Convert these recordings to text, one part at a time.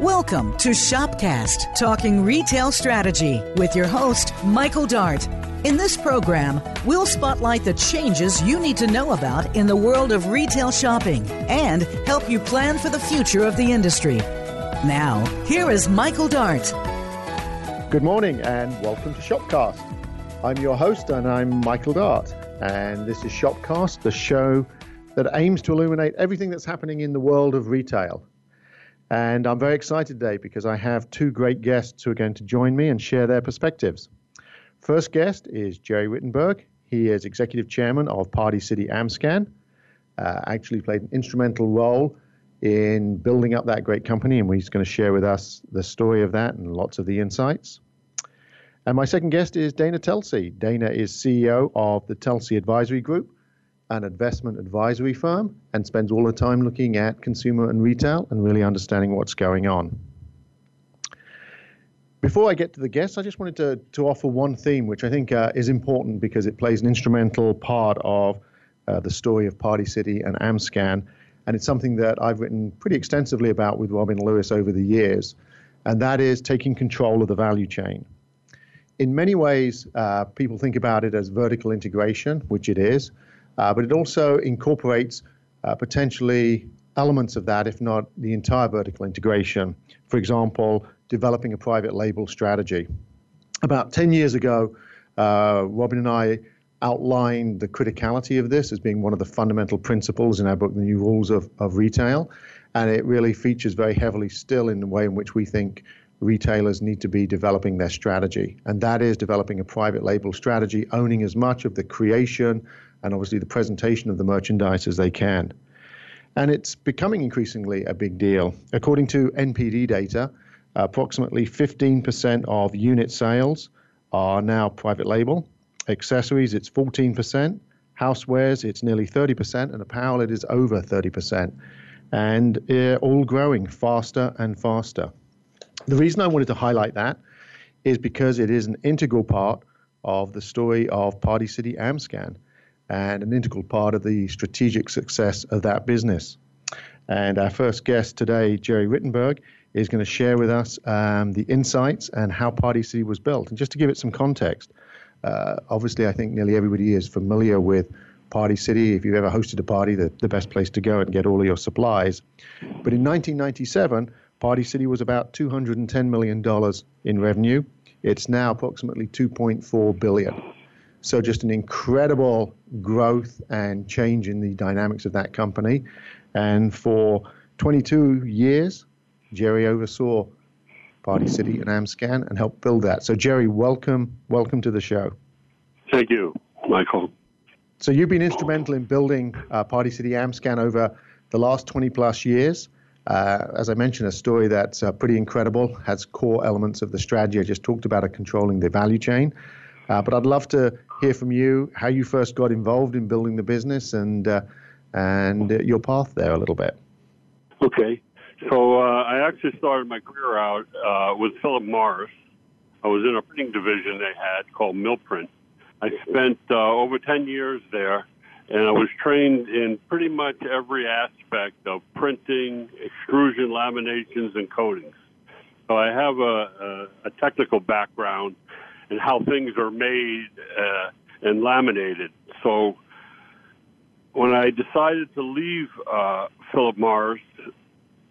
Welcome to Shopcast, talking retail strategy with your host, Michael Dart. In this program, we'll spotlight the changes you need to know about in the world of retail shopping and help you plan for the future of the industry. Now, here is Michael Dart. Good morning and welcome to Shopcast. I'm your host and I'm Michael Dart, and this is Shopcast, the show that aims to illuminate everything that's happening in the world of retail. And I'm very excited today because I have two great guests who are going to join me and share their perspectives. First guest is Jerry Rittenberg. He is executive chairman of Party City AmScan. Uh, actually played an instrumental role in building up that great company, and he's going to share with us the story of that and lots of the insights. And my second guest is Dana Telsey. Dana is CEO of the Telsey Advisory Group, an investment advisory firm and spends all the time looking at consumer and retail and really understanding what's going on. Before I get to the guests, I just wanted to, to offer one theme which I think uh, is important because it plays an instrumental part of uh, the story of Party City and AmScan. And it's something that I've written pretty extensively about with Robin Lewis over the years, and that is taking control of the value chain. In many ways, uh, people think about it as vertical integration, which it is, uh, but it also incorporates uh, potentially elements of that, if not the entire vertical integration. For example, developing a private label strategy. About 10 years ago, uh, Robin and I outlined the criticality of this as being one of the fundamental principles in our book, The New Rules of, of Retail. And it really features very heavily still in the way in which we think retailers need to be developing their strategy. And that is developing a private label strategy, owning as much of the creation, and obviously the presentation of the merchandise as they can. And it's becoming increasingly a big deal. According to NPD data, approximately 15% of unit sales are now private label. Accessories, it's 14%. Housewares, it's nearly 30%. And apparel, it is over 30%. And uh, all growing faster and faster. The reason I wanted to highlight that is because it is an integral part of the story of Party City AmScan and an integral part of the strategic success of that business. And our first guest today, Jerry Rittenberg, is going to share with us um, the insights and how Party City was built. And just to give it some context, uh, obviously, I think nearly everybody is familiar with Party City. If you've ever hosted a party, the, the best place to go and get all of your supplies. But in 1997, Party City was about $210 million in revenue. It's now approximately 2.4 billion. So just an incredible growth and change in the dynamics of that company. And for 22 years, Jerry oversaw Party City and AmScan and helped build that. So Jerry, welcome, welcome to the show. Thank you, Michael. So you've been instrumental in building uh, Party City AmScan over the last 20 plus years. Uh, as I mentioned, a story that's uh, pretty incredible, has core elements of the strategy I just talked about of controlling the value chain. Uh, but I'd love to hear from you how you first got involved in building the business and uh, and uh, your path there a little bit. Okay, so uh, I actually started my career out uh, with Philip Morris. I was in a printing division they had called Milprint. I spent uh, over ten years there, and I was trained in pretty much every aspect of printing, extrusion, laminations, and coatings. So I have a, a, a technical background and how things are made uh, and laminated. So when I decided to leave uh, Philip Morris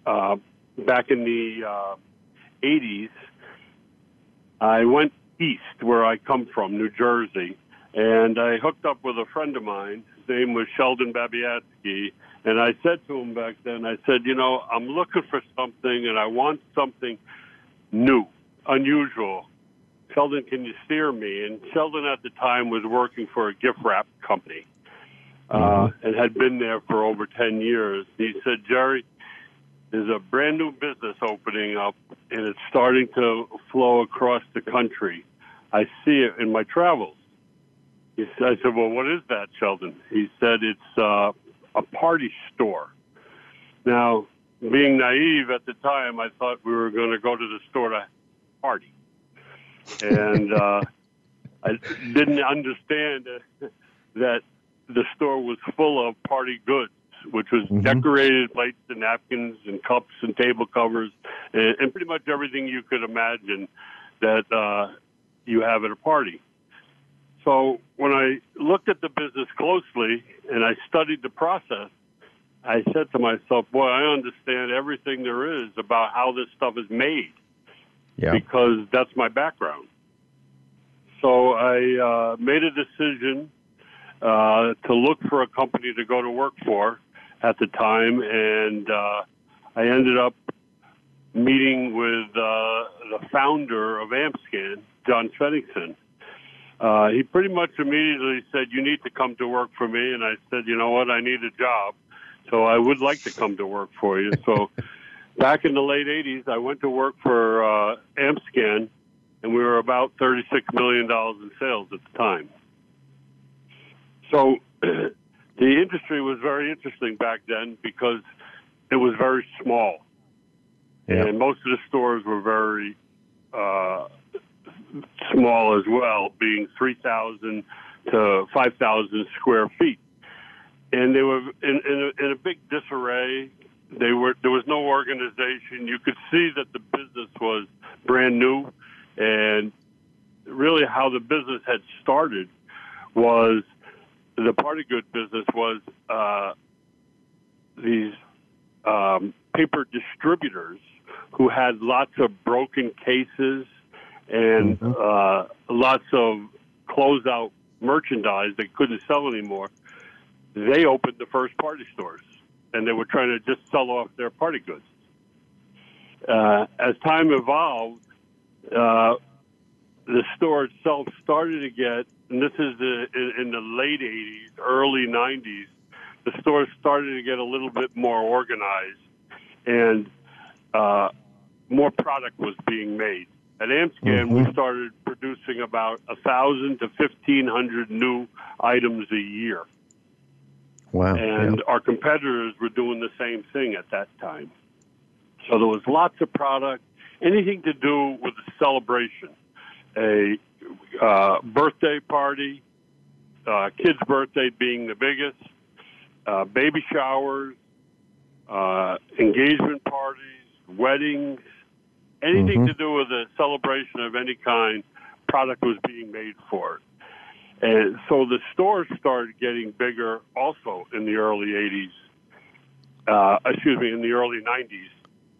uh, back in the uh, 80s, I went east where I come from, New Jersey, and I hooked up with a friend of mine. His name was Sheldon Babiatsky. And I said to him back then, I said, you know, I'm looking for something and I want something new, unusual. Sheldon, can you steer me? And Sheldon at the time was working for a gift wrap company uh, mm-hmm. and had been there for over 10 years. He said, Jerry, there's a brand new business opening up and it's starting to flow across the country. I see it in my travels. He said, I said, Well, what is that, Sheldon? He said, It's uh, a party store. Now, being naive at the time, I thought we were going to go to the store to party and uh, I didn't understand that the store was full of party goods. which was mm-hmm. decorated plates and napkins and cups and table covers and, and pretty much everything you could imagine that uh, you have at a party. So when I looked at the business closely and I studied the process, I said to myself, "Boy, I understand everything there is about how this stuff is made." Yeah. Because that's my background. So I uh, made a decision uh, to look for a company to go to work for at the time, and uh, I ended up meeting with uh, the founder of Amscan, John Sveningsson. Uh, he pretty much immediately said, "You need to come to work for me," and I said, "You know what? I need a job, so I would like to come to work for you." So, back in the late '80s, I went to work for uh, Amscan, and we were about thirty-six million dollars in sales at the time. So, the industry was very interesting back then because it was very small, yeah. and most of the stores were very uh, small as well, being 3,000 to 5,000 square feet. And they were in, in, a, in a big disarray. They were there was no organization. You could see that the business was brand new, and really how the business had started was the party good business was uh, these um, paper distributors who had lots of broken cases and mm-hmm. uh, lots of closeout merchandise they couldn't sell anymore. They opened the first party stores, and they were trying to just sell off their party goods. Uh, as time evolved, uh, the store itself started to get, and this is the, in, in the late 80s, early 90s, the store started to get a little bit more organized, and uh, more product was being made. At Amscan, mm-hmm. we started producing about a thousand to fifteen hundred new items a year. Wow! And yep. our competitors were doing the same thing at that time. So there was lots of product, anything to do with a celebration, a uh, birthday party, uh, kids' birthday being the biggest, uh, baby showers, uh, engagement parties, weddings, anything mm-hmm. to do with a celebration of any kind, product was being made for it. And so the stores started getting bigger also in the early 80s, uh, excuse me, in the early 90s.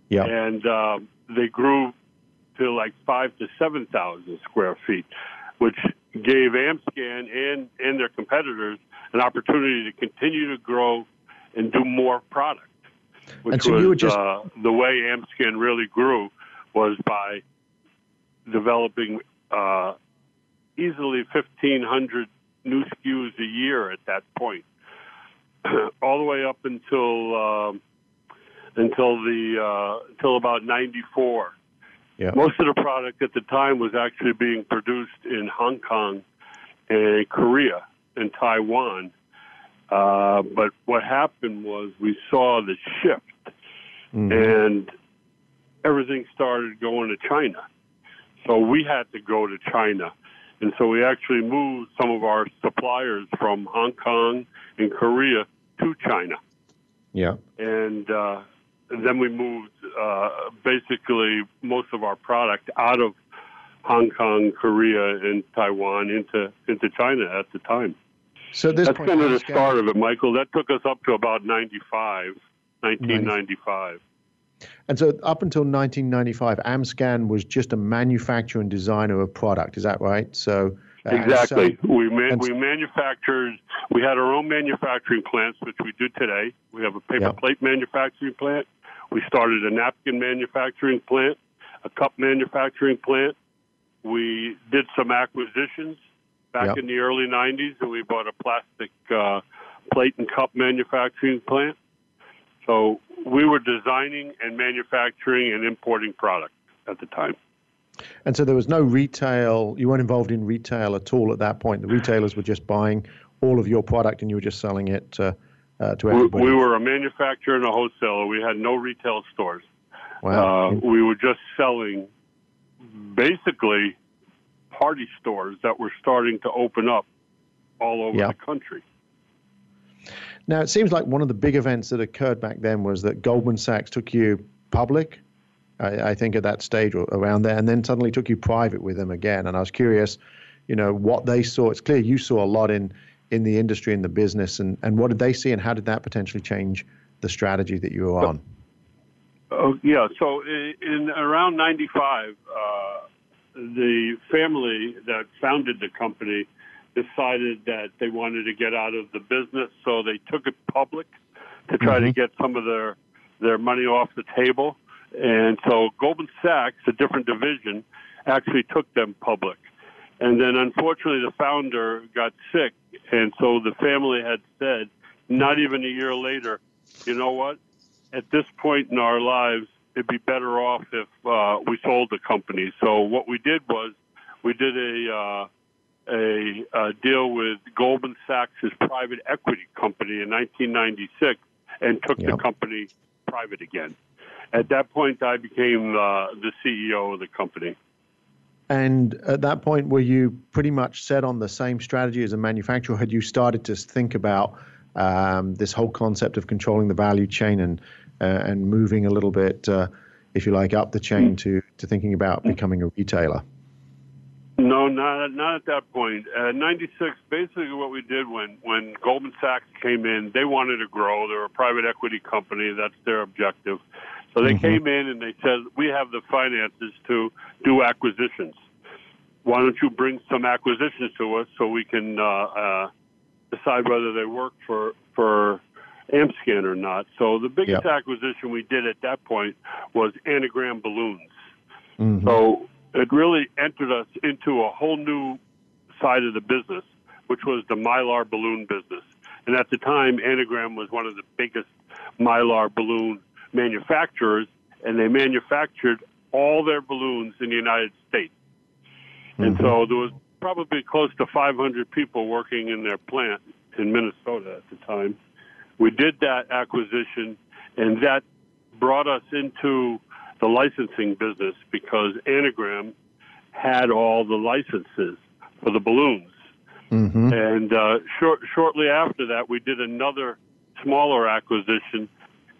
Yeah. And um, they grew to like five to 7,000 square feet, which gave Amscan and, and their competitors an opportunity to continue to grow and do more product, which so was just... uh, the way Amscan really grew was by developing uh, easily 1,500 new SKUs a year at that point, all the way up until um, until the uh, until about '94. Yeah. Most of the product at the time was actually being produced in Hong Kong and Korea and Taiwan. Uh, but what happened was we saw the shift, mm-hmm. and everything started going to China. So we had to go to China. And so we actually moved some of our suppliers from Hong Kong and Korea to China. Yeah. And uh, then we moved uh, basically most of our product out of Hong Kong, Korea, and Taiwan into into China at the time. So this that's kind of the start of it, Michael. That took us up to about 95, 1995. And so, up until 1995, Amscan was just a manufacturer and designer of product. Is that right? So, uh, exactly. So, we man, we manufactured. We had our own manufacturing plants, which we do today. We have a paper yep. plate manufacturing plant. We started a napkin manufacturing plant, a cup manufacturing plant. We did some acquisitions back in the early 90s, and we bought a plastic uh, plate and cup manufacturing plant. So we were designing and manufacturing and importing product at the time. And so there was no retail, you weren't involved in retail at all at that point. The retailers were just buying all of your product and you were just selling it uh, uh, to everybody. We, we, were a manufacturer and a wholesaler. We had no retail stores. Wow. Uh, we were just selling basically party stores that were starting to open up all over the country. Now, it seems like one of the big events that occurred back then was that Goldman Sachs took you public, I, I think, at that stage or around there, and then suddenly took you private with them again. And I was curious, you know, what they saw. It's clear you saw a lot in in the industry and the business, and, and what did they see, and how did that potentially change the strategy that you were on? Oh yeah, so in, in around '95, uh, the family that founded the company decided that they wanted to get out of the business, so they took it public to try mm-hmm. to get some of their their money off the table. And so Goldman Sachs, a different division, actually took them public. And then unfortunately, the founder got sick, and so the family had said, not even a year later, you know what? At this point in our lives, it'd be better off if uh, we sold the company. So what we did was we did a uh, a, a deal with Goldman Sachs' private equity company in 1996 and took yep. the company private again. At that point, I became uh, the CEO of the company. And at that point, were you pretty much set on the same strategy as a manufacturer? Had you started to think about um, this whole concept of controlling the value chain and uh, and moving a little bit, uh, if you like, up the chain to to thinking about becoming a retailer? No, not not at that point. Uh, '96, basically, what we did when when Goldman Sachs came in, they wanted to grow. They're a private equity company. That's their objective. So they mm-hmm. came in and they said, "We have the finances to do acquisitions. Why don't you bring some acquisitions to us so we can uh, uh, decide whether they work for for Amscan or not?" So the biggest yep. acquisition we did at that point was Anagram Balloons. Mm-hmm. So it really entered us into a whole new side of the business, which was the mylar balloon business. And at the time, Anagram was one of the biggest mylar balloon manufacturers, and they manufactured all their balloons in the United States. Mm-hmm. And so there was probably close to 500 people working in their plant in Minnesota at the time. We did that acquisition, and that brought us into the licensing business because Anagram had all the licenses for the balloons. Mm-hmm. And uh, short, shortly after that, we did another smaller acquisition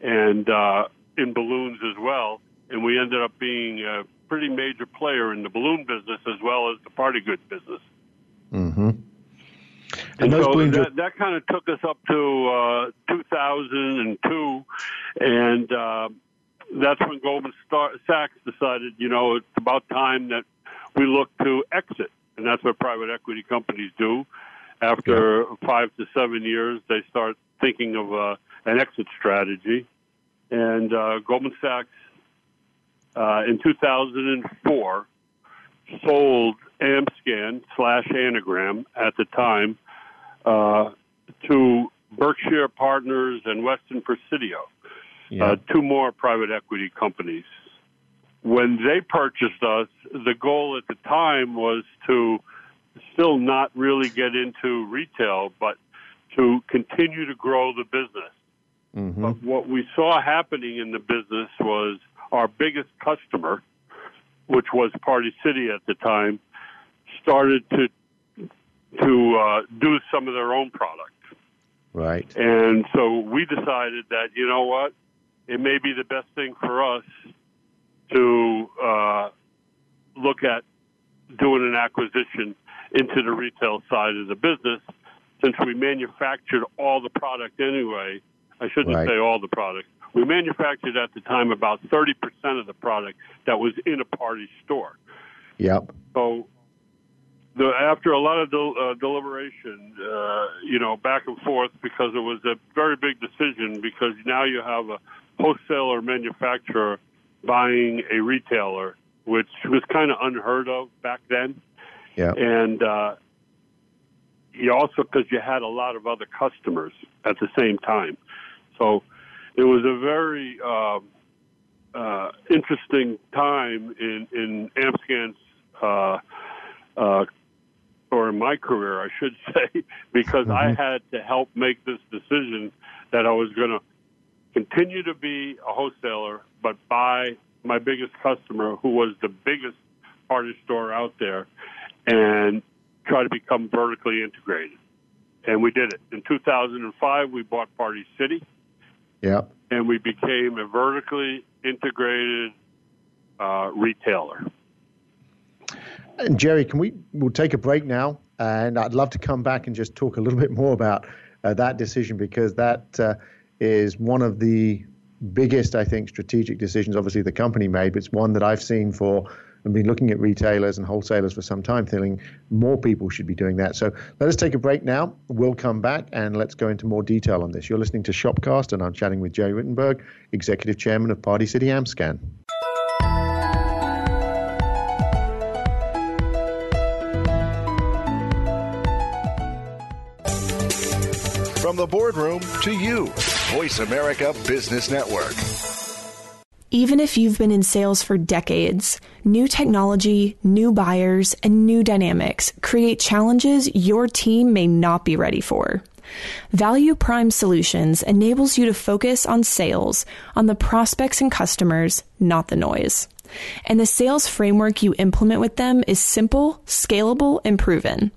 and uh, in balloons as well. And we ended up being a pretty major player in the balloon business as well as the party goods business. Mm-hmm. And, and so that, are... that kind of took us up to uh, 2002, and uh, that's when Goldman Sachs decided, you know, it's about time that we look to exit, and that's what private equity companies do. After yeah. five to seven years, they start thinking of uh, an exit strategy, and uh, Goldman Sachs uh, in 2004 sold Amscan slash Anagram at the time uh, to Berkshire Partners and Weston Presidio yeah. uh, two more private equity companies. When they purchased us, the goal at the time was to still not really get into retail, but to continue to grow the business. Mm-hmm. But what we saw happening in the business was our biggest customer, which was Party City at the time, started to to uh, do some of their own product. Right. And so we decided that you know what, it may be the best thing for us to uh, look at doing an acquisition into the retail side of the business since we manufactured all the product anyway. I shouldn't right. say all the product. We manufactured at the time about 30% of the product that was in a party store. Yep. So the, after a lot of del, uh, deliberation, uh, you know, back and forth, because it was a very big decision, because now you have a wholesaler manufacturer buying a retailer, which was kind of unheard of back then. Yeah. And uh, you also because you had a lot of other customers at the same time, so it was a very uh, uh, interesting time in in Amscan's uh, uh, or in my career, I should say, because mm-hmm. I had to help make this decision that I was going to continue to be a wholesaler, but buy my biggest customer, who was the biggest party store out there, and try to become vertically integrated. and we did it. In 2005, we bought Party City. Yeah. And we became a vertically integrated uh, retailer. And Jerry, can we? We'll take a break now, and I'd love to come back and just talk a little bit more about uh, that decision because that uh, is one of the biggest, I think, strategic decisions. Obviously, the company made, but it's one that I've seen for and been looking at retailers and wholesalers for some time, feeling more people should be doing that. So let us take a break now. We'll come back and let's go into more detail on this. You're listening to Shopcast, and I'm chatting with Jerry Rittenberg, Executive Chairman of Party City Amscan. From the boardroom to you, Voice America Business Network. Even if you've been in sales for decades, new technology, new buyers, and new dynamics create challenges your team may not be ready for. Value Prime Solutions enables you to focus on sales, on the prospects and customers, not the noise. And the sales framework you implement with them is simple, scalable, and proven.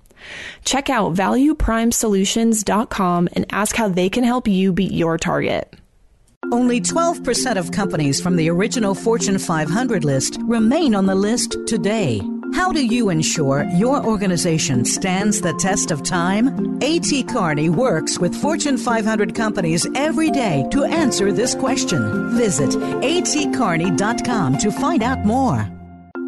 Check out valueprimesolutions.com and ask how they can help you beat your target. Only 12% of companies from the original Fortune 500 list remain on the list today. How do you ensure your organization stands the test of time? A.T. Kearney works with Fortune 500 companies every day to answer this question. Visit atkearney.com to find out more.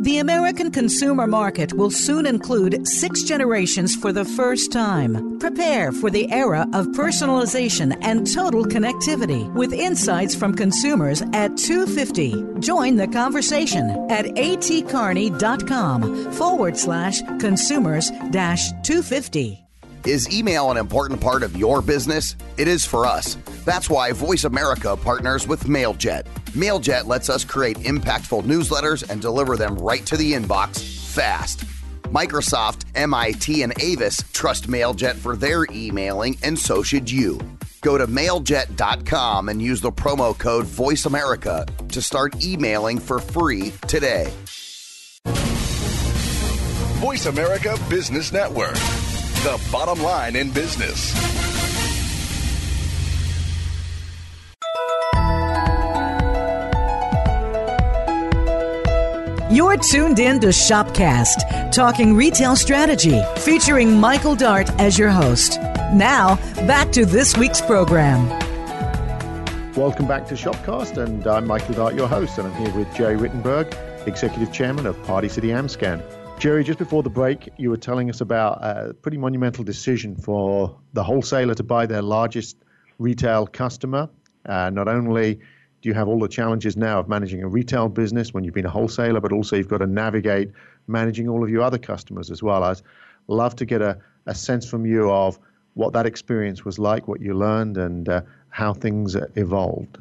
The American consumer market will soon include six generations for the first time. Prepare for the era of personalization and total connectivity with insights from consumers at 250. Join the conversation at atkearney.com forward slash consumers dash 250. Is email an important part of your business? It is for us. That's why Voice America partners with MailJet. MailJet lets us create impactful newsletters and deliver them right to the inbox fast. Microsoft, MIT, and Avis trust MailJet for their emailing, and so should you. Go to mailjet.com and use the promo code VoiceAmerica to start emailing for free today. Voice America Business Network, the bottom line in business. You're tuned in to Shopcast, talking retail strategy, featuring Michael Dart as your host. Now, back to this week's program. Welcome back to Shopcast, and I'm Michael Dart, your host, and I'm here with Jerry Rittenberg, Executive Chairman of Party City Amscan. Jerry, just before the break, you were telling us about a pretty monumental decision for the wholesaler to buy their largest retail customer. Uh, not only do you have all the challenges now of managing a retail business when you've been a wholesaler, but also you've got to navigate managing all of your other customers as well. I'd love to get a, a sense from you of what that experience was like, what you learned, and uh, how things evolved.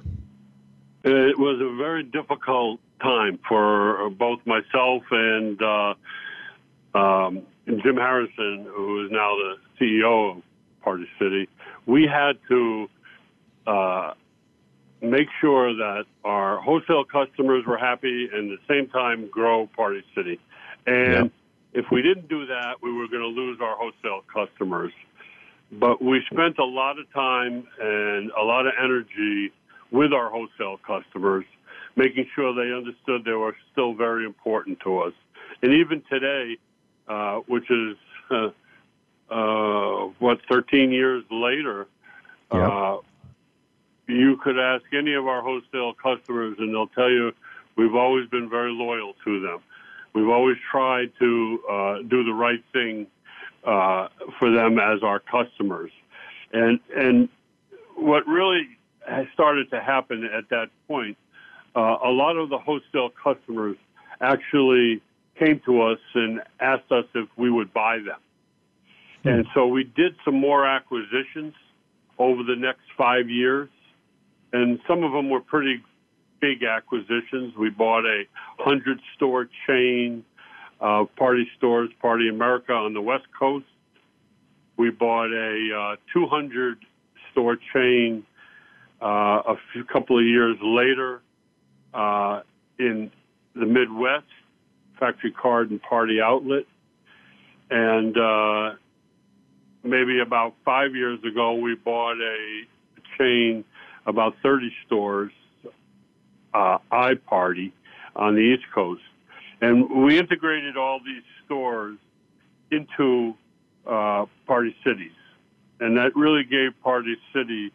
It was a very difficult time for both myself and uh, um, Jim Harrison, who is now the CEO of Party City. We had to uh, make sure that our wholesale customers were happy and at the same time grow Party City. And if we didn't do that, we were going to lose our wholesale customers. But we spent a lot of time and a lot of energy with our wholesale customers, making sure they understood they were still very important to us. And even today, uh, which is uh, uh, what 13 years later, uh, you could ask any of our wholesale customers, and they'll tell you we've always been very loyal to them. We've always tried to uh, do the right thing uh, for them as our customers, and and what really has started to happen at that point, uh, a lot of the wholesale customers actually came to us and asked us if we would buy them, and so we did some more acquisitions over the next five years and some of them were pretty big acquisitions. We bought a hundred store chain of party stores, Party America on the West Coast. We bought a uh, 200 store chain uh, a few couple of years later uh, in the Midwest, Factory Card and Party Outlet, and uh, maybe about five years ago, we bought a chain, about 30 stores, uh, iParty, on the East Coast. And we integrated all these stores into uh, Party Cities. And that really gave Party City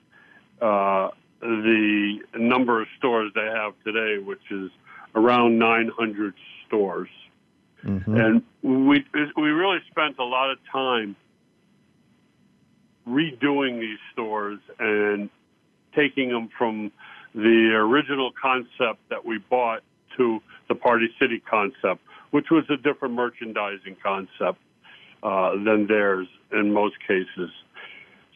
uh, the number of stores they have today, which is around 900 stores. Mm-hmm. And we we really spent a lot of time redoing these stores and taking them from the original concept that we bought to the Party City concept, which was a different merchandising concept uh, than theirs in most cases.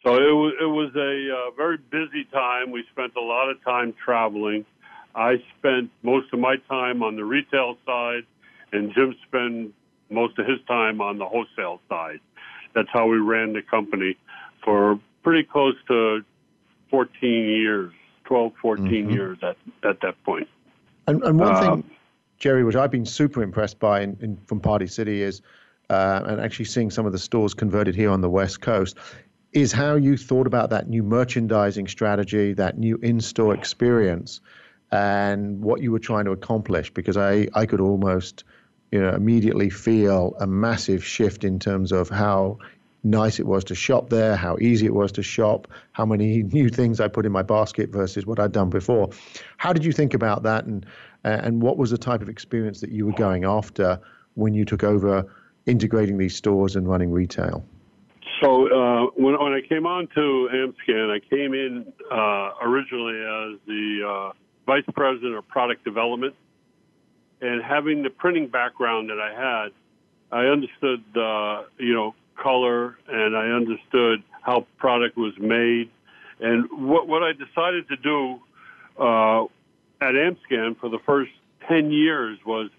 So it was, it was a uh, very busy time. We spent a lot of time traveling. I spent most of my time on the retail side, and Jim spent most of his time on the wholesale side. That's how we ran the company for pretty close to 14 years, 12, 14 mm-hmm. years at, at that point. And, and one uh, thing, Jerry, which I've been super impressed by in, in, from Party City is, uh, and actually seeing some of the stores converted here on the West Coast, is how you thought about that new merchandising strategy, that new in-store experience, and what you were trying to accomplish. Because I, I could almost, you know, immediately feel a massive shift in terms of how nice it was to shop there, how easy it was to shop, how many new things I put in my basket versus what I'd done before. How did you think about that, and and what was the type of experience that you were going after when you took over integrating these stores and running retail? So uh, when when I came on to Amscan, I came in uh, originally as the uh, vice president of product development, and having the printing background that I had, I understood uh, you know color, and I understood how product was made. And what, what I decided to do uh, at Amscan for the first 10 years was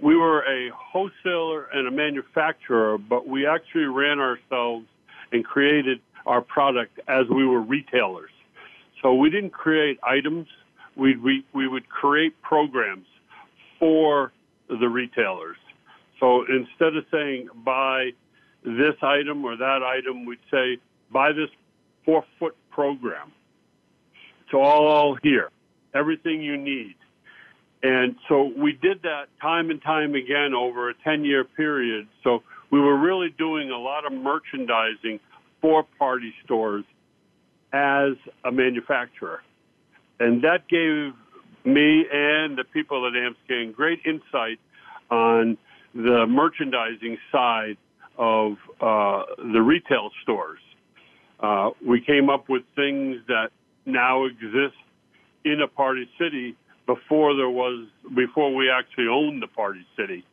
we were a wholesaler and a manufacturer, but we actually ran ourselves and created our product as we were retailers. So we didn't create items, we, we, we would create programs for the retailers. So instead of saying buy this item or that item, we'd say, buy this four foot program. It's all here, everything you need. And so we did that time and time again over a 10 year period. So we were really doing a lot of merchandising for party stores as a manufacturer. And that gave me and the people at Amscan great insight on the merchandising side of uh, the retail stores. Uh, we came up with things that now exist in a party city before there was before we actually owned the party city.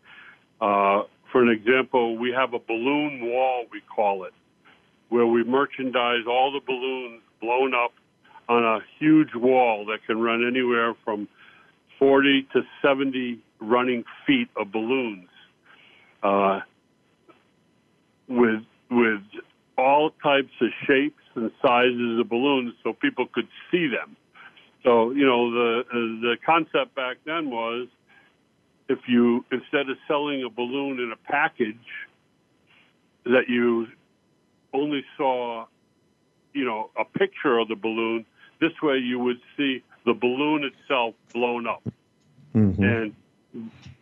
Uh, for an example, we have a balloon wall, we call it, where we merchandise all the balloons blown up on a huge wall that can run anywhere from 40 to 70 running feet of balloons. Uh, with with all types of shapes and sizes of balloons so people could see them. So you know the the concept back then was if you instead of selling a balloon in a package that you only saw you know a picture of the balloon this way you would see the balloon itself blown up mm-hmm. and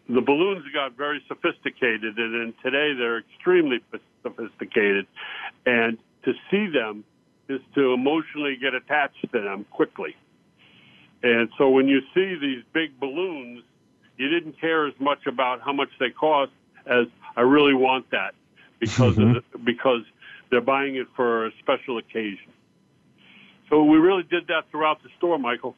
the balloons got very sophisticated and then today they're extremely sophisticated. And to see them is to emotionally get attached to them quickly. And so when you see these big balloons, you didn't care as much about how much they cost as I really want that because mm-hmm. the, because they're buying it for a special occasion. So we really did that throughout the store, Michael.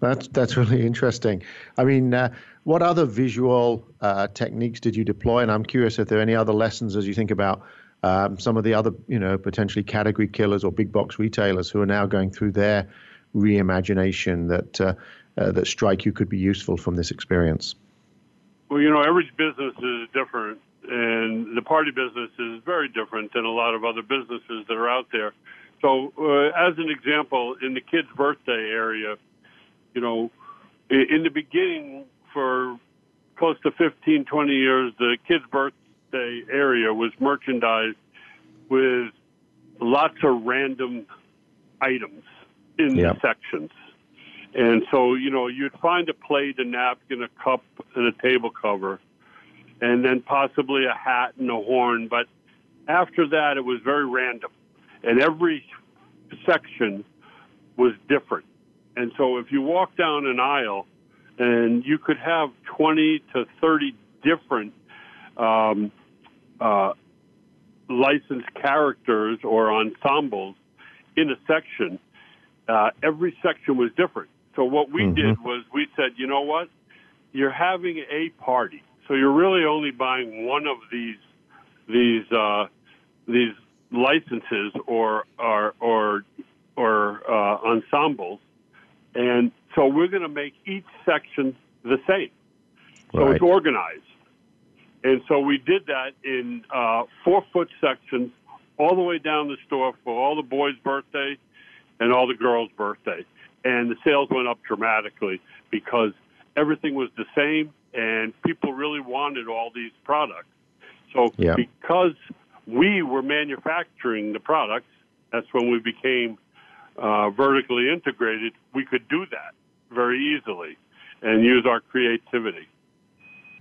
That's that's really interesting. I mean, uh, what other visual uh, techniques did you deploy? And I'm curious if there are any other lessons as you think about um, some of the other, you know, potentially category killers or big box retailers who are now going through their reimagination that uh, uh, that strike you could be useful from this experience. Well, you know, every business is different, and the party business is very different than a lot of other businesses that are out there. So, uh, as an example, in the kids' birthday area, you know, in the beginning, for close to 15, 20 years, the kids' birthday area was merchandised with lots of random items in Yep. the sections. And so, you know, you'd find a plate, a napkin, a cup, and a table cover, and then possibly a hat and a horn. But after that, it was very random. And every section was different. And so if you walk down an aisle and you could have 20 to 30 different um, uh, licensed characters or ensembles in a section, uh, every section was different. So what we did was we said, you know what? You're having a party, so you're really only buying one of these these uh, these licenses or or or, or uh, ensembles, and so we're going to make each section the same. So Right. it's organized. And so we did that in uh, four foot sections all the way down the store for all the boys' birthday and all the girls' birthday. And the sales went up dramatically because everything was the same and people really wanted all these products. So Yeah. because we were manufacturing the products, that's when we became uh, vertically integrated. We could do that very easily and use our creativity.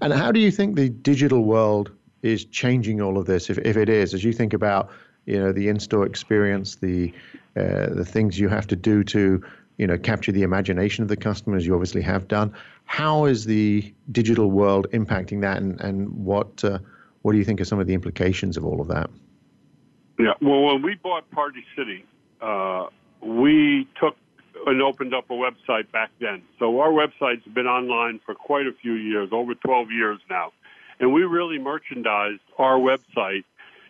And how do you think the digital world is changing all of this? If, if it is, as you think about, you know, the in-store experience, the uh, the things you have to do to, you know, capture the imagination of the customers, you obviously have done. How is the digital world impacting that, and and what uh, what do you think are some of the implications of all of that? Yeah. Well, when we bought Party City, uh, we took and opened up a website back then. So our website's been online for quite a few years, over 12 years now. And we really merchandised our website.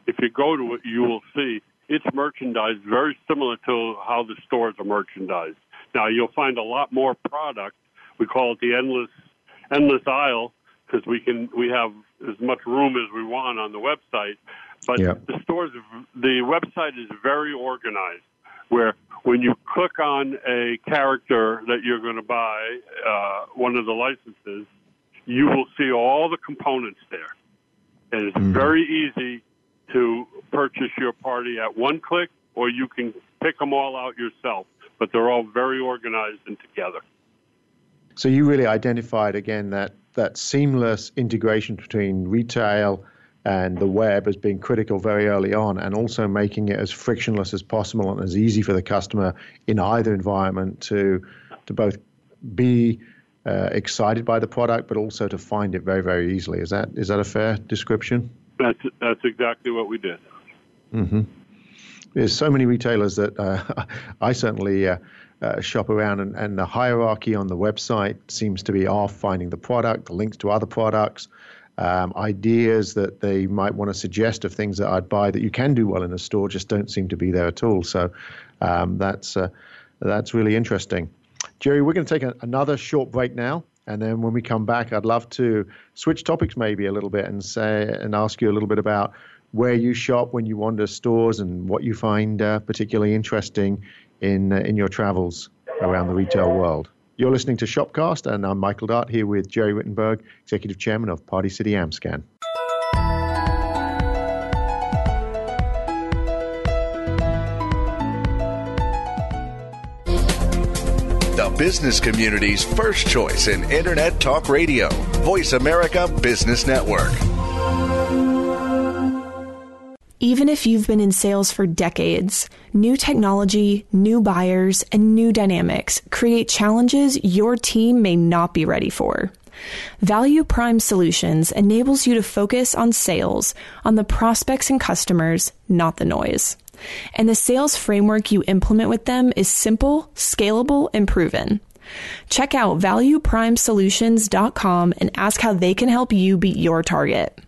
If you go to it, you will see it's merchandised very similar to how the stores are merchandised. Now you'll find a lot more product. We call it the endless endless aisle because we can we have as much room as we want on the website. But Yeah. the stores, the website is very organized. Where when you click on a character that you're going to buy, uh, one of the licenses, you will see all the components there, and it's very easy to purchase your party at one click, or you can pick them all out yourself. But they're all very organized and together. So you really identified again that that seamless integration between retail and the web as being critical very early on, and also making it as frictionless as possible and as easy for the customer in either environment to to both be uh, excited by the product, but also to find it very very easily. Is that is that a fair description? That's that's exactly what we did. There's so many retailers that uh, I certainly uh, uh, shop around, and, and the hierarchy on the website seems to be off finding the product, the links to other products, um, ideas that they might want to suggest of things that I'd buy that you can do well in a store just don't seem to be there at all. So um, that's uh, that's really interesting. Jerry, we're going to take a, another short break now. And then when we come back, I'd love to switch topics maybe a little bit and say and ask you a little bit about where you shop when you wander stores and what you find uh, particularly interesting in uh, in your travels around the retail world. You're listening to Shopcast, and I'm Michael Dart here with Jerry Rittenberg, Executive Chairman of Party City Amscan. The business community's first choice in Internet Talk Radio. Voice America Business Network. Even if you've been in sales for decades, new technology, new buyers, and new dynamics create challenges your team may not be ready for. Value Prime Solutions enables you to focus on sales, on the prospects and customers, not the noise. And the sales framework you implement with them is simple, scalable, and proven. Check out valueprimesolutions.com and ask how they can help you beat your target.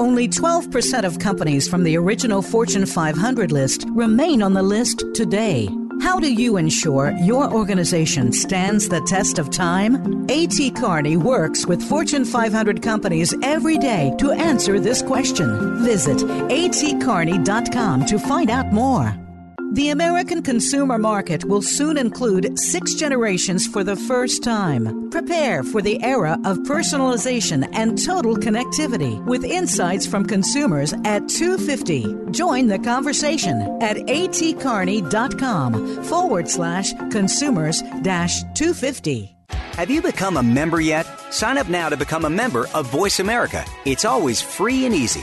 Only 12% of companies from the original Fortune 500 list remain on the list today. How do you ensure your organization stands the test of time? A.T. Kearney works with Fortune 500 companies every day to answer this question. Visit atkearney.com to find out more. The American consumer market will soon include six generations for the first time. Prepare for the era of personalization and total connectivity with insights from consumers at 250. Join the conversation at atkearney.com forward slash consumers dash 250. Have you become a member yet? Sign up now to become a member of Voice America. It's always free and easy.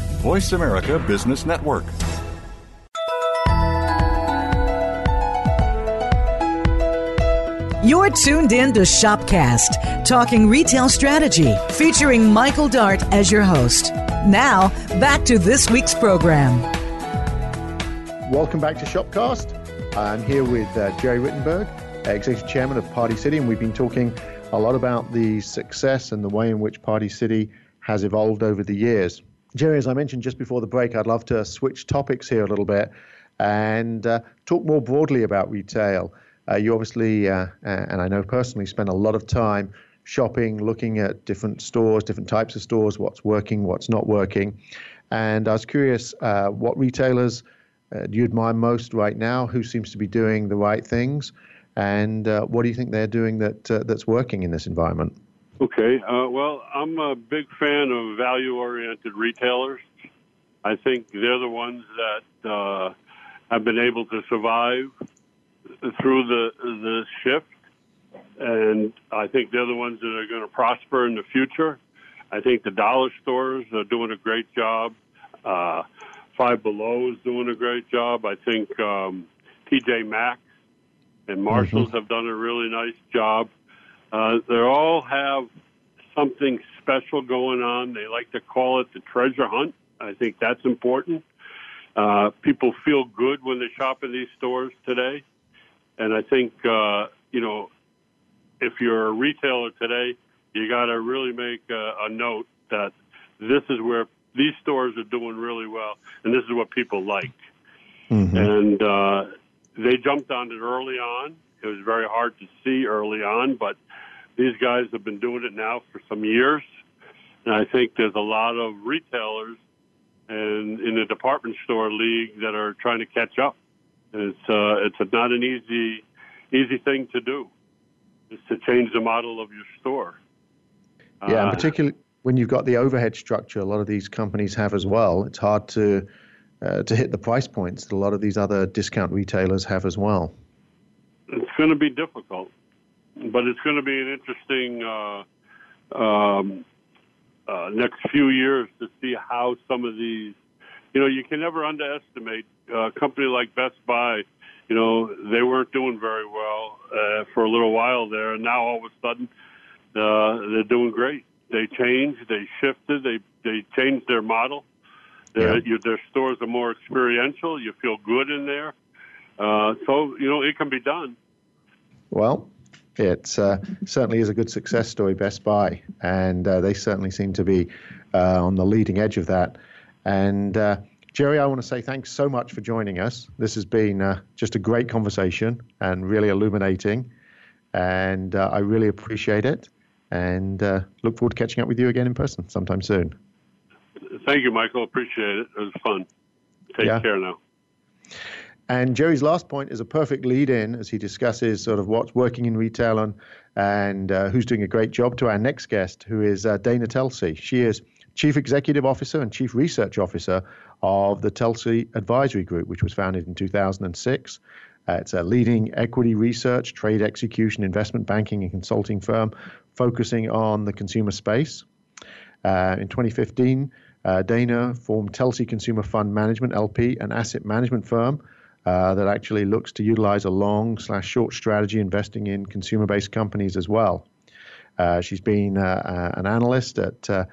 Voice America Business Network. You're tuned in to Shopcast, talking retail strategy, featuring Michael Dart as your host. Now, back to this week's program. Welcome back to Shopcast. I'm here with uh, Jerry Rittenberg, Executive Chairman of Party City, and we've been talking a lot about the success and the way in which Party City has evolved over the years. Jerry, as I mentioned just before the break, I'd love to switch topics here a little bit and uh, talk more broadly about retail. Uh, you obviously, uh, and I know personally, spend a lot of time shopping, looking at different stores, different types of stores, what's working, what's not working. And I was curious uh, what retailers uh, do you admire most right now? Who seems to be doing the right things? And uh, what do you think they're doing that that's working in this environment? Okay. Uh, well, I'm a big fan of value oriented retailers. I think they're the ones that uh, have been able to survive through the the shift, and I think they're the ones that are going to prosper in the future. I think the dollar stores are doing a great job. Uh, Five Below is doing a great job. I think um, TJ Maxx and Marshalls mm-hmm. have done a really nice job. Uh, they all have something special going on. They like to call it the treasure hunt. I think that's important. Uh, people feel good when they shop in these stores today. And I think, uh, you know, if you're a retailer today, you got to really make a, a note that this is where these stores are doing really well, and this is what people like. Mm-hmm. And uh, they jumped on it early on. It was very hard to see early on, but these guys have been doing it now for some years, and I think there's a lot of retailers and in the department store league that are trying to catch up. And it's uh, it's a, not an easy easy thing to do. Is to change the model of your store. Yeah, uh, and particularly when you've got the overhead structure, a lot of these companies have as well. It's hard to uh, to hit the price points that a lot of these other discount retailers have as well. It's going to be difficult but it's going to be an interesting uh, um, uh, next few years to see how some of these. You know, you can never underestimate uh, a company like Best Buy. You know, they weren't doing very well uh, for a little while there, and now all of a sudden uh, they're doing great. They changed, they shifted, they they changed their model. Their, yeah. their stores are more experiential. You feel good in there. Uh, so you know it can be done. Well, it uh, certainly is a good success story, Best Buy, and uh, they certainly seem to be uh, on the leading edge of that. And uh, Jerry, I want to say thanks so much for joining us. This has been uh, just a great conversation and really illuminating, and uh, I really appreciate it. And look forward to catching up with you again in person sometime soon. Thank you, Michael. Appreciate it. It was fun. Take yeah. care now. And Jerry's last point is a perfect lead in as he discusses sort of what's working in retail and, and uh, who's doing a great job to our next guest, who is uh, Dana Telsey. She is Chief Executive Officer and Chief Research Officer of the Telsey Advisory Group, which was founded in 2006. Uh, it's a leading equity research, trade execution, investment banking, and consulting firm focusing on the consumer space. Uh, in 2015, uh, Dana formed Telsey Consumer Fund Management LP, an asset management firm uh, that actually looks to utilize a long slash short strategy investing in consumer based companies as well. Uh, she's been uh, uh an analyst at, uh,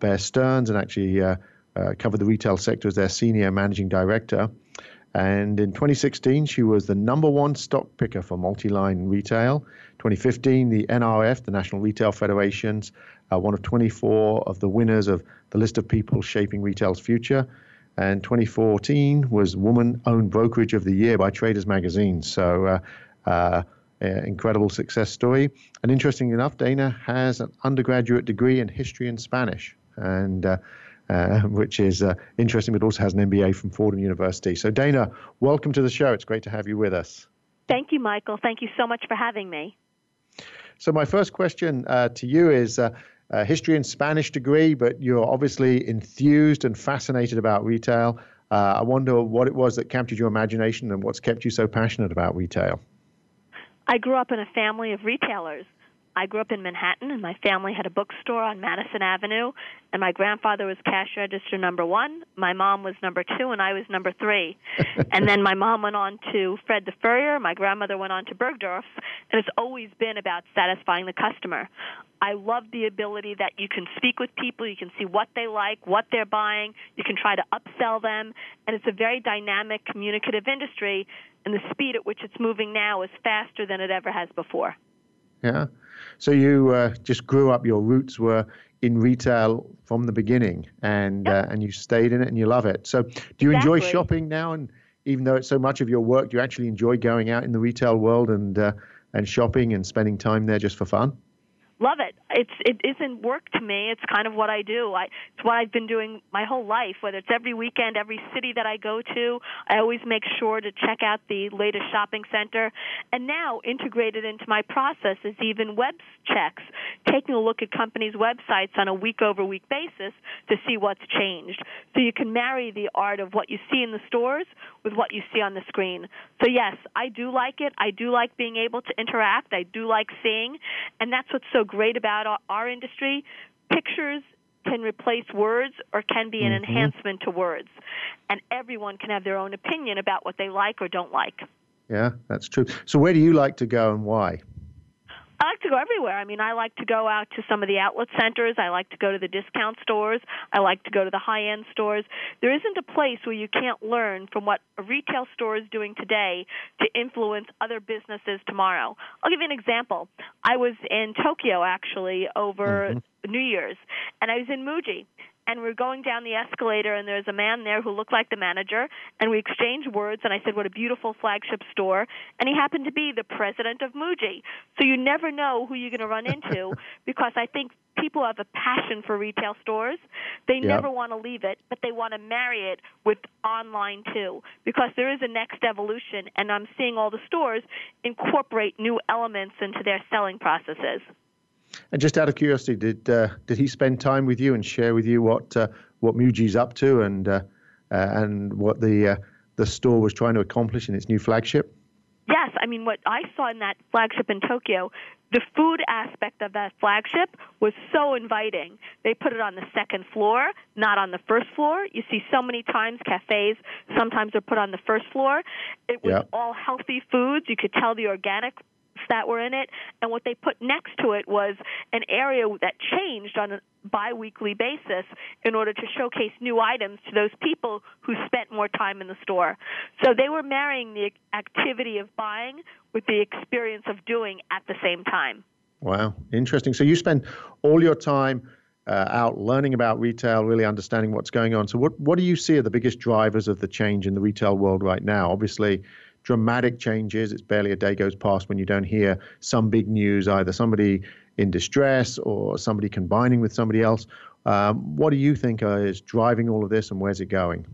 Bear Stearns and actually covered the retail sector as their senior managing director. And in 2016, she was the number one stock picker for multi-line retail. 2015, the NRF, the National Retail Federation's one of 24 of the winners of the list of people shaping retail's future. And 2014 was Woman Owned Brokerage of the Year by Traders Magazine. So, uh, uh, incredible success story. And interesting enough, Dana has an undergraduate degree in history and Spanish. And uh, uh, which is uh, interesting, but also has an MBA from Fordham University. So, Dana, welcome to the show. It's great to have you with us. Thank you, Michael. Thank you so much for having me. So, my first question uh, to you is uh, history and Spanish degree, but you're obviously enthused and fascinated about retail. Uh, I wonder what it was that captured your imagination and what's kept you so passionate about retail. I grew up in a family of retailers. I grew up in Manhattan, and my family had a bookstore on Madison Avenue, and my grandfather was cash register number one, my mom was number two, and I was number three. and then my mom went on to Fred the Furrier, my grandmother went on to Bergdorf's, and it's always been about satisfying the customer. I love the ability that you can speak with people, you can see what they like, what they're buying, you can try to upsell them, and it's a very dynamic, communicative industry, and the speed at which it's moving now is faster than it ever has before. Yeah. So you uh, just grew up. Your roots were in retail from the beginning, and yep. uh, and you stayed in it, and you love it. So, do you exactly. enjoy shopping now? And even though it's so much of your work, do you actually enjoy going out in the retail world and uh, and shopping and spending time there just for fun? Love it. It's it isn't work to me. It's kind of what I do. I it's what I've been doing my whole life. Whether it's every weekend, every city that I go to, I always make sure to check out the latest shopping center. And now integrated into my process is even web checks, taking a look at companies' websites on a week over week basis to see what's changed. So you can marry the art of what you see in the stores with what you see on the screen. So yes, I do like it. I do like being able to interact. I do like seeing, and that's what's so great about our, our industry. Pictures can replace words or can be an mm-hmm. enhancement to words. And everyone can have their own opinion about what they like or don't like. Yeah, that's true. So, where do you like to go and why? I like to go everywhere. I mean, I like to go out to some of the outlet centers. I like to go to the discount stores. I like to go to the high end stores. There isn't a place where you can't learn from what a retail store is doing today to influence other businesses tomorrow. I'll give you an example. I was in Tokyo actually over mm-hmm. New Year's, and I was in Muji and we're going down the escalator and there's a man there who looked like the manager and we exchanged words and I said what a beautiful flagship store and he happened to be the president of Muji. So you never know who you're going to run into because I think people have a passion for retail stores. They yep. never want to leave it, but they want to marry it with online too because there is a next evolution and I'm seeing all the stores incorporate new elements into their selling processes. And just out of curiosity, did uh, did he spend time with you and share with you what uh, what Muji's up to and uh, uh and what the uh, the store was trying to accomplish in its new flagship? Yes, I mean what I saw in that flagship in Tokyo, the food aspect of that flagship was so inviting. They put it on the second floor, not on the first floor. You see so many times cafes sometimes are put on the first floor. It was all healthy foods. You could tell the organic that were in it, and what they put next to it was an area that changed on a biweekly basis in order to showcase new items to those people who spent more time in the store. So they were marrying the activity of buying with the experience of doing at the same time. Wow, interesting. So you spend all your time uh, out learning about retail, really understanding what's going on. So, what what do you see are the biggest drivers of the change in the retail world right now? Obviously, dramatic changes. It's barely a day goes past when you don't hear some big news, either somebody in distress or somebody combining with somebody else. Um, what do you think is driving all of this and where's it going?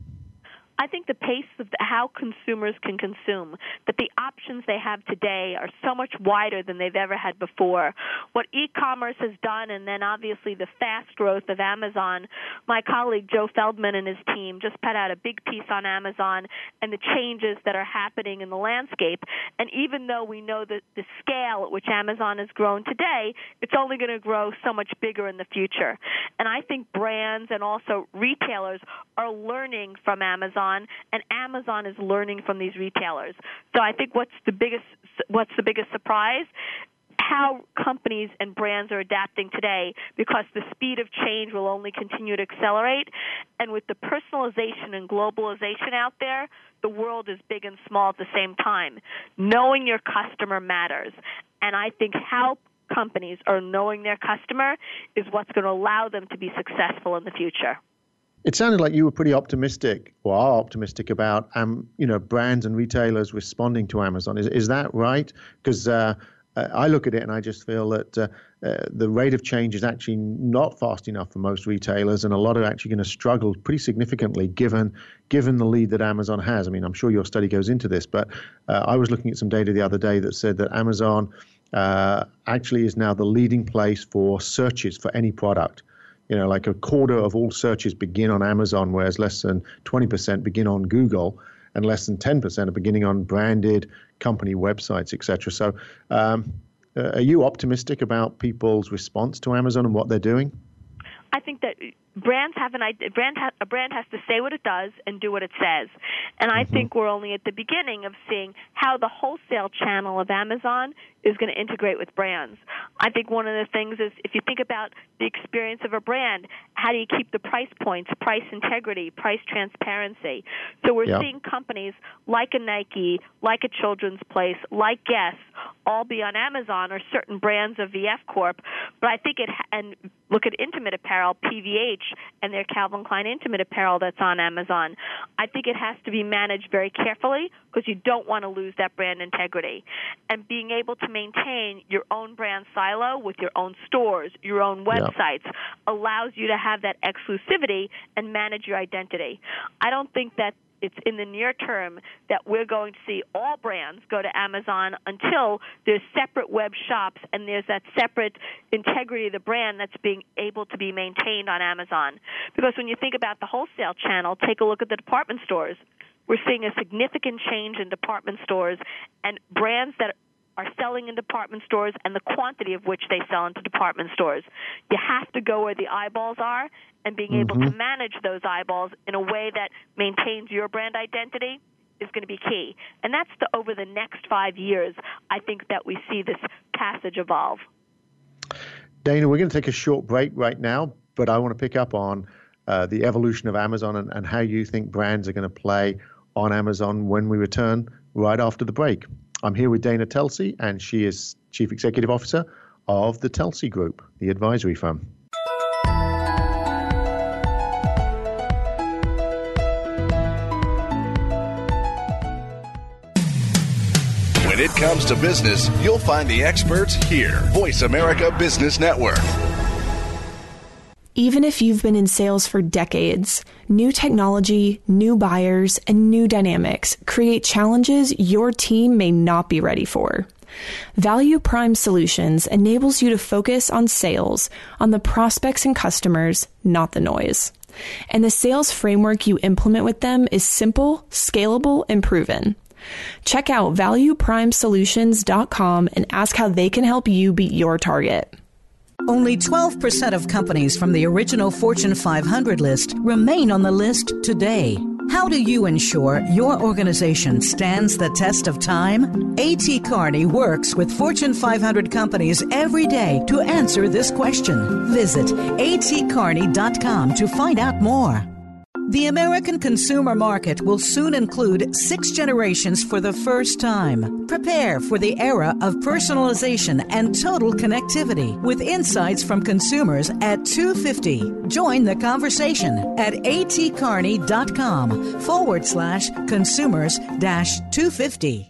I think the pace of how consumers can consume, that the options they have today are so much wider than they've ever had before. What e-commerce has done, and then obviously the fast growth of Amazon. My colleague Joe Feldman and his team just put out a big piece on Amazon and the changes that are happening in the landscape. And even though we know that the scale at which Amazon has grown today, it's only going to grow so much bigger in the future. And I think brands and also retailers are learning from Amazon Amazon, and Amazon is learning from these retailers. So I think what's the biggest what's the biggest surprise? how companies and brands are adapting today because the speed of change will only continue to accelerate. And with the personalization and globalization out there, the world is big and small at the same time. Knowing your customer matters. And I think how companies are knowing their customer is what's going to allow them to be successful in the future. It sounded like you were pretty optimistic, or are optimistic about, um, you know, brands and retailers responding to Amazon. Is is that right? Because uh, I look at it and I just feel that uh, uh, the rate of change is actually not fast enough for most retailers, and a lot are actually going to struggle pretty significantly given given the lead that Amazon has. I mean, I'm sure your study goes into this, but uh, I was looking at some data the other day that said that Amazon uh, actually is now the leading place for searches for any product. You know, like a quarter of all searches begin on Amazon, whereas less than 20% begin on Google and less than 10% are beginning on branded company websites, etc. So, um, uh, are you optimistic about people's response to Amazon and what they're doing? I think that brands have an idea. Brand ha- a brand has to say what it does and do what it says. And I mm-hmm. think we're only at the beginning of seeing how the wholesale channel of Amazon is going to integrate with brands. I think one of the things is if you think about the experience of a brand, how do you keep the price points, price integrity, price transparency? So we're yeah. seeing companies like a Nike, like a Children's Place, like Guess, all be on Amazon or certain brands of VF Corp. But I think it and look at intimate apparel, PVH and their Calvin Klein intimate apparel that's on Amazon. I think it has to be managed very carefully because you don't want to lose that brand integrity. And being able to maintain your own brand silo with your own stores, your own websites, yeah. allows you to have that exclusivity and manage your identity. I don't think that it's in the near term that we're going to see all brands go to Amazon until there's separate web shops and there's that separate integrity of the brand that's being able to be maintained on Amazon. Because when you think about the wholesale channel, take a look at the department stores. We're seeing a significant change in department stores and brands that are selling in department stores and the quantity of which they sell into department stores. You have to go where the eyeballs are, and being mm-hmm. able to mm-hmm. manage those eyeballs in a way that maintains your brand identity is going to be key. And that's the, over the next five years, I think that we see this passage evolve. Dana, we're going to take a short break right now, but I want to pick up on uh, the evolution of Amazon and, and how you think brands are going to play on Amazon when we return right after the break. I'm here with Dana Telsey, and she is Chief Executive Officer of the Telsey Group, the advisory firm. When it comes to business, you'll find the experts here. Voice America Business Network. Even if you've been in sales for decades, new technology, new buyers, and new dynamics create challenges your team may not be ready for. Value Prime Solutions enables you to focus on sales, on the prospects and customers, not the noise. And the sales framework you implement with them is simple, scalable, and proven. Check out valueprimesolutions.com and ask how they can help you beat your target. Only 12% of companies from the original Fortune 500 list remain on the list today. How do you ensure your organization stands the test of time? A.T. Kearney works with Fortune 500 companies every day to answer this question. Visit atkearney.com to find out more. The American consumer market will soon include six generations for the first time. Prepare for the era of personalization and total connectivity with insights from consumers at 250. Join the conversation at atkearney.com forward slash consumers dash 250.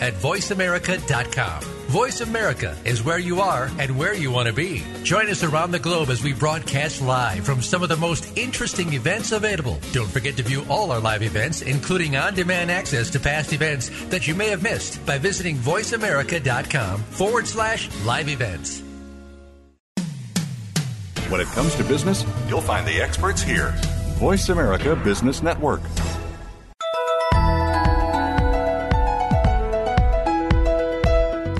at voiceamerica.com. Voice America is where you are and where you want to be. Join us around the globe as we broadcast live from some of the most interesting events available. Don't forget to view all our live events, including on-demand access to past events that you may have missed by visiting voiceamerica.com forward slash live events. When it comes to business, you'll find the experts here. Voice America Business Network.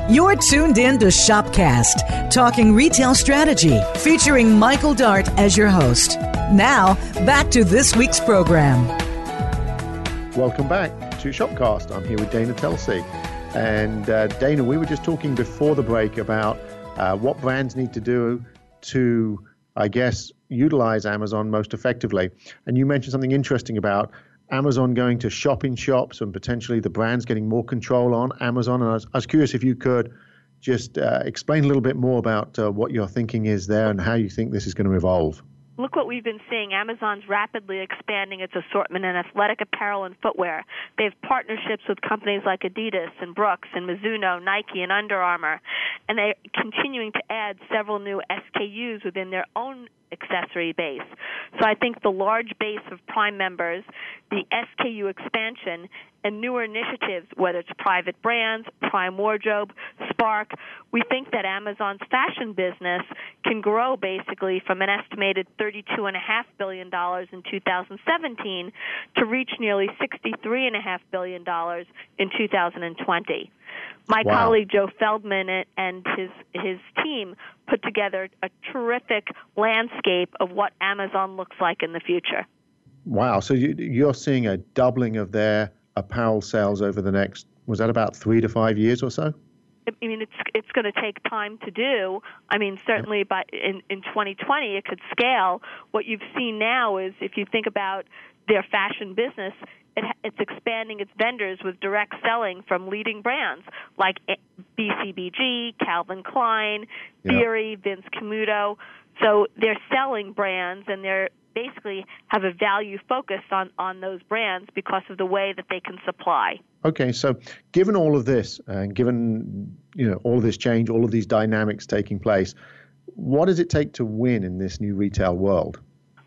You're tuned in to Shopcast, talking retail strategy, featuring Michael Dart as your host. Now, back to this week's program. Welcome back to Shopcast. I'm here with Dana Telsey. And uh, Dana, we were just talking before the break about uh, what brands need to do to, I guess, utilize Amazon most effectively. And you mentioned something interesting about Amazon going to shop in shops and potentially the brands getting more control on Amazon. And I was, I was curious if you could just uh, explain a little bit more about uh, what your thinking is there and how you think this is going to evolve look what we've been seeing. Amazon's rapidly expanding its assortment in athletic apparel and footwear. They have partnerships with companies like Adidas and Brooks and Mizuno, Nike, and Under Armour. And they're continuing to add several new SKUs within their own accessory base. So I think the large base of Prime members, the SKU expansion, and newer initiatives, whether it's private brands, Prime Wardrobe, Spark, we think that Amazon's fashion business can grow basically from an estimated $32.5 billion in 2017 to reach nearly $63.5 billion in 2020. My wow. colleague Joe Feldman and his his team put together a terrific landscape of what Amazon looks like in the future. Wow! So you, are seeing a doubling of their apparel sales over the next was that about three to five years or so? I mean, it's it's going to take time to do. I mean, certainly, by in in 2020, it could scale. What you've seen now is, if you think about their fashion business, it, it's expanding its vendors with direct selling from leading brands like eh, BCBG, Calvin Klein, Theory, Vince Camuto. So they're selling brands and they're basically have a value focus on, on those brands because of the way that they can supply. Okay, so given all of this and given you know all of this change, all of these dynamics taking place, what does it take to win in this new retail world?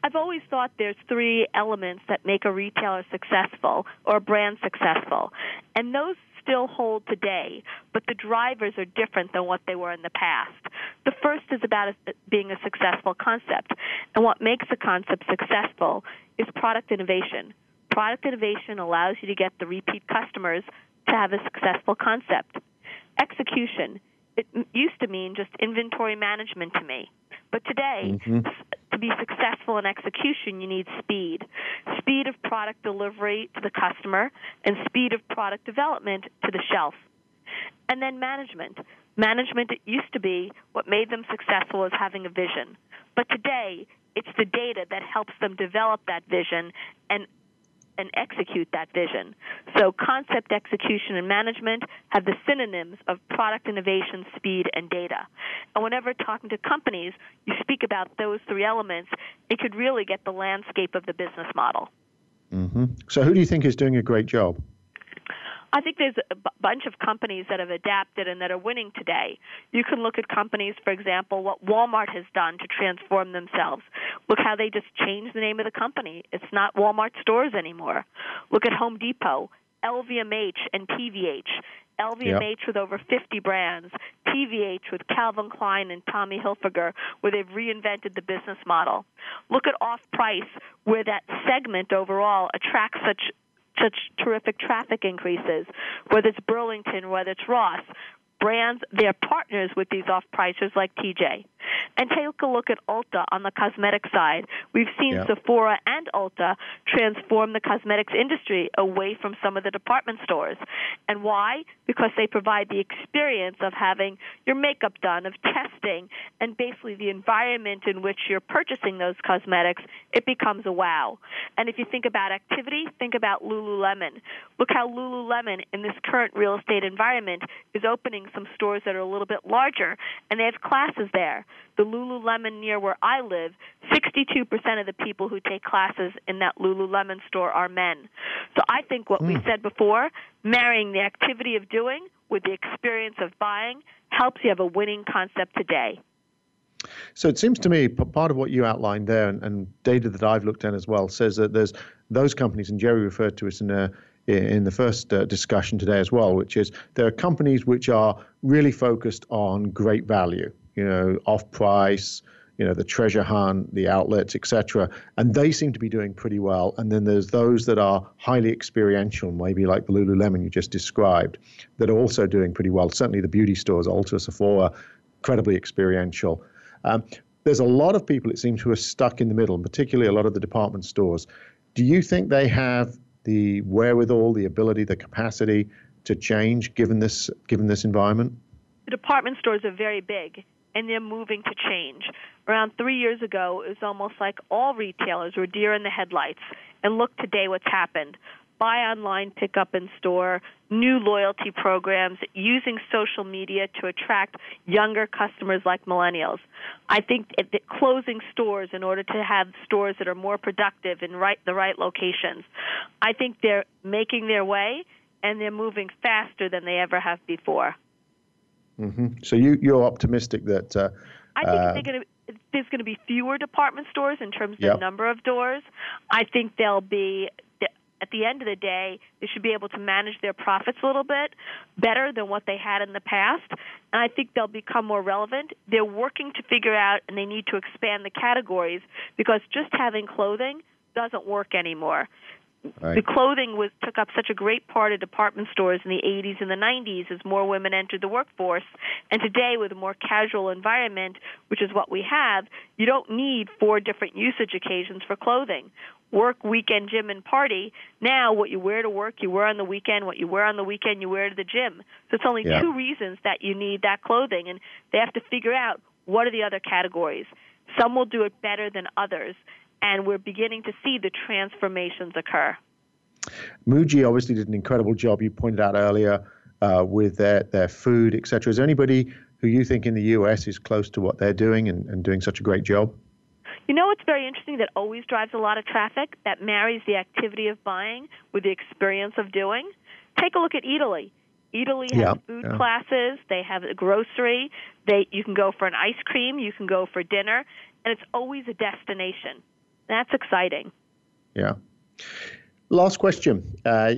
I've always thought there's three elements that make a retailer successful or a brand successful. And those still hold today, but the drivers are different than what they were in the past. The first is about being a successful concept. And what makes a concept successful is product innovation. Product innovation allows you to get the repeat customers to have a successful concept. Execution. It used to mean just inventory management to me. But today, mm-hmm. to be successful in execution, you need speed. Speed of product delivery to the customer and speed of product development to the shelf. And then management. Management it used to be what made them successful is having a vision. But today, it's the data that helps them develop that vision and and execute that vision. So, concept execution and management have the synonyms of product innovation, speed, and data. And whenever talking to companies, you speak about those three elements, it could really get the landscape of the business model. Mm-hmm. So, who do you think is doing a great job? I think there's a b- bunch of companies that have adapted and that are winning today. You can look at companies, for example, what Walmart has done to transform themselves. Look how they just changed the name of the company. It's not Walmart stores anymore. Look at Home Depot, LVMH, and PVH. LVMH yep. with over 50 brands, PVH with Calvin Klein and Tommy Hilfiger, where they've reinvented the business model. Look at off price, where that segment overall attracts such such terrific traffic increases, whether it's Burlington, whether it's Ross, brands, they're partners with these off pricers like TJ. And take a look at Ulta on the cosmetic side. We've seen yeah. Sephora and Ulta transform the cosmetics industry away from some of the department stores. And why? Because they provide the experience of having your makeup done, of testing, and basically the environment in which you're purchasing those cosmetics, it becomes a wow. And if you think about activity, think about Lululemon. Look how Lululemon, in this current real estate environment, is opening some stores that are a little bit larger, and they have classes there. The Lululemon near where I live, 62% of the people who take classes in that Lululemon store are men. So I think what mm. we hmm. said before, marrying the activity of doing with the experience of buying, helps you have a winning concept today. So it seems to me part of what you outlined there, and, and, data that I've looked at as well, says that there's those companies, and Jerry referred to us in a, in the first uh, discussion today as well, which is there are companies which are really focused on great value, you know, off price, you know, the treasure hunt, the outlets, etc. And they seem to be doing pretty well. And then there's those that are highly experiential, maybe like the Lululemon you just described, that are also doing pretty well. Certainly the beauty stores, Ulta, Sephora, incredibly experiential. Um, there's a lot of people, it seems, who are stuck in the middle, and particularly a lot of the department stores. Do you think they have the wherewithal, the ability, the capacity to change given this given this environment? The department stores are very big and they're moving to change. Around three years ago, it was almost like all retailers were deer in the headlights. And look today what's happened buy online, pick up in store, new loyalty programs, using social media to attract younger customers like millennials. I think that closing stores in order to have stores that are more productive in right the right locations. I think they're making their way and they're moving faster than they ever have before. Mm-hmm. So you you're optimistic that. Uh, I think uh, gonna, there's going to be fewer department stores in terms of yep. the number of doors. I think they'll be at the end of the day, they should be able to manage their profits a little bit better than what they had in the past. And I think they'll become more relevant. They're working to figure out, and they need to expand the categories because just having clothing doesn't work anymore. Right. The clothing was took up such a great part of department stores in the 80s and the 90s as more women entered the workforce. And today, with a more casual environment, which is what we have, you don't need four different usage occasions for clothing. Work, weekend, gym, and party. Now, what you wear to work, you wear on the weekend. What you wear on the weekend, you wear to the gym. So it's only yeah. two reasons that you need that clothing, and they have to figure out what are the other categories. Some will do it better than others and we're beginning to see the transformations occur. Muji obviously did an incredible job. You pointed out earlier uh, with their their food, etc. Is there anybody who you think in the U.S. is close to what they're doing and, and doing such a great job? You know what's very interesting that always drives a lot of traffic that marries the activity of buying with the experience of doing? Take a look at Eataly. Eataly has yeah, food yeah. classes, they have a grocery, they you can go for an ice cream, you can go for dinner, and it's always a destination. That's exciting. Yeah. Last question. Uh,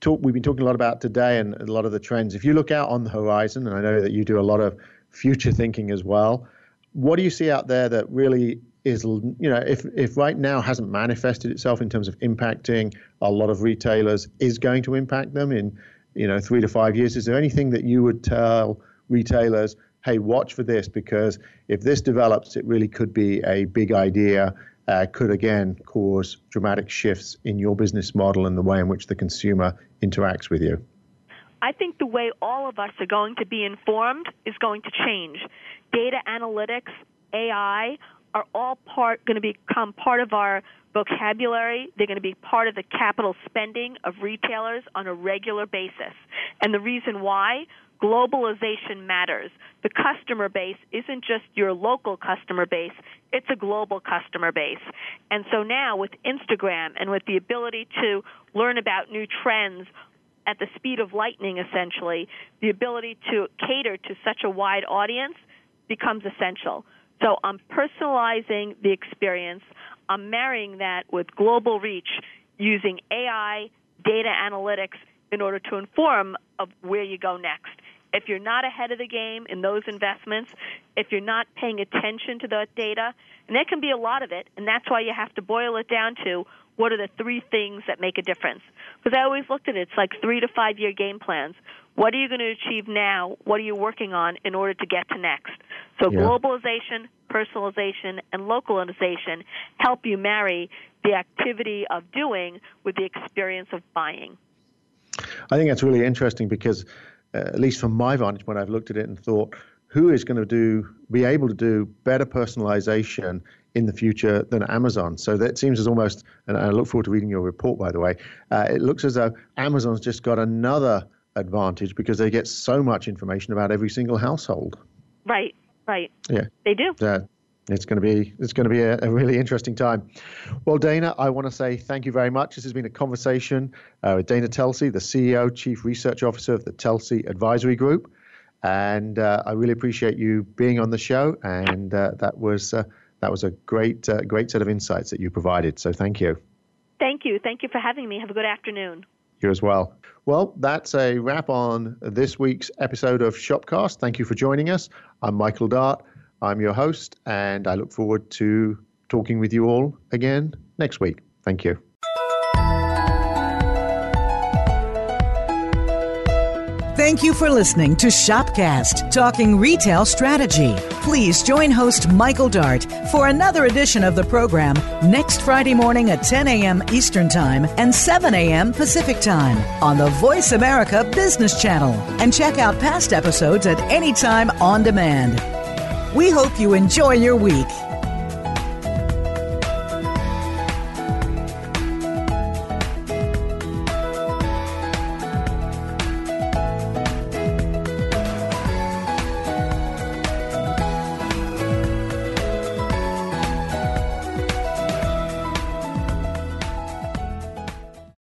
talk, we've been talking a lot about today and a lot of the trends. If you look out on the horizon, and I know that you do a lot of future thinking as well, what do you see out there that really is, you know, if, if right now hasn't manifested itself in terms of impacting a lot of retailers, is going to impact them in, you know, three to five years? Is there anything that you would tell retailers, hey, watch for this because if this develops, it really could be a big idea uh, could again cause dramatic shifts in your business model and the way in which the consumer interacts with you? I think the way all of us are going to be informed is going to change. Data analytics, AI are all part going to become part of our vocabulary. They're going to be part of the capital spending of retailers on a regular basis. And the reason why globalization matters. The customer base isn't just your local customer base, it's a global customer base. And so now with Instagram and with the ability to learn about new trends at the speed of lightning, essentially, the ability to cater to such a wide audience becomes essential. So I'm personalizing the experience. I'm marrying that with global reach using AI, data analytics in order to inform of where you go next if you're not ahead of the game in those investments, if you're not paying attention to that data, and there can be a lot of it, and that's why you have to boil it down to what are the three things that make a difference. Because I always looked at it, it's like three to five year game plans. What are you going to achieve now? What are you working on in order to get to next? So yeah. globalization, personalization, and localization help you marry the activity of doing with the experience of buying. I think that's really interesting because at least from my vantage point, I've looked at it and thought, who is going to do be able to do better personalization in the future than Amazon? So that seems as almost, and I look forward to reading your report, by the way. Uh, it looks as though Amazon's just got another advantage because they get so much information about every single household. Right. Right. Yeah. They do. Yeah. It's going to be it's going to be a, a, really interesting time. Well, Dana, I want to say thank you very much. This has been a conversation uh, with Dana Telsey, the CEO, Chief Research Officer of the Telsey Advisory Group, and uh, I really appreciate you being on the show. And uh, that was uh, that was a great uh, great set of insights that you provided. So thank you. Thank you. Thank you for having me. Have a good afternoon. You as well. Well, that's a wrap on this week's episode of Shopcast. Thank you for joining us. I'm Michael Dart. I'm your host, and I look forward to talking with you all again next week. Thank you. Thank you for listening to Shopcast, talking retail strategy. Please join host Michael Dart for another edition of the program next Friday morning at 10 a.m. Eastern Time and 7 a.m. Pacific Time on the Voice America Business Channel. And check out past episodes at any time on demand. We hope you enjoy your week.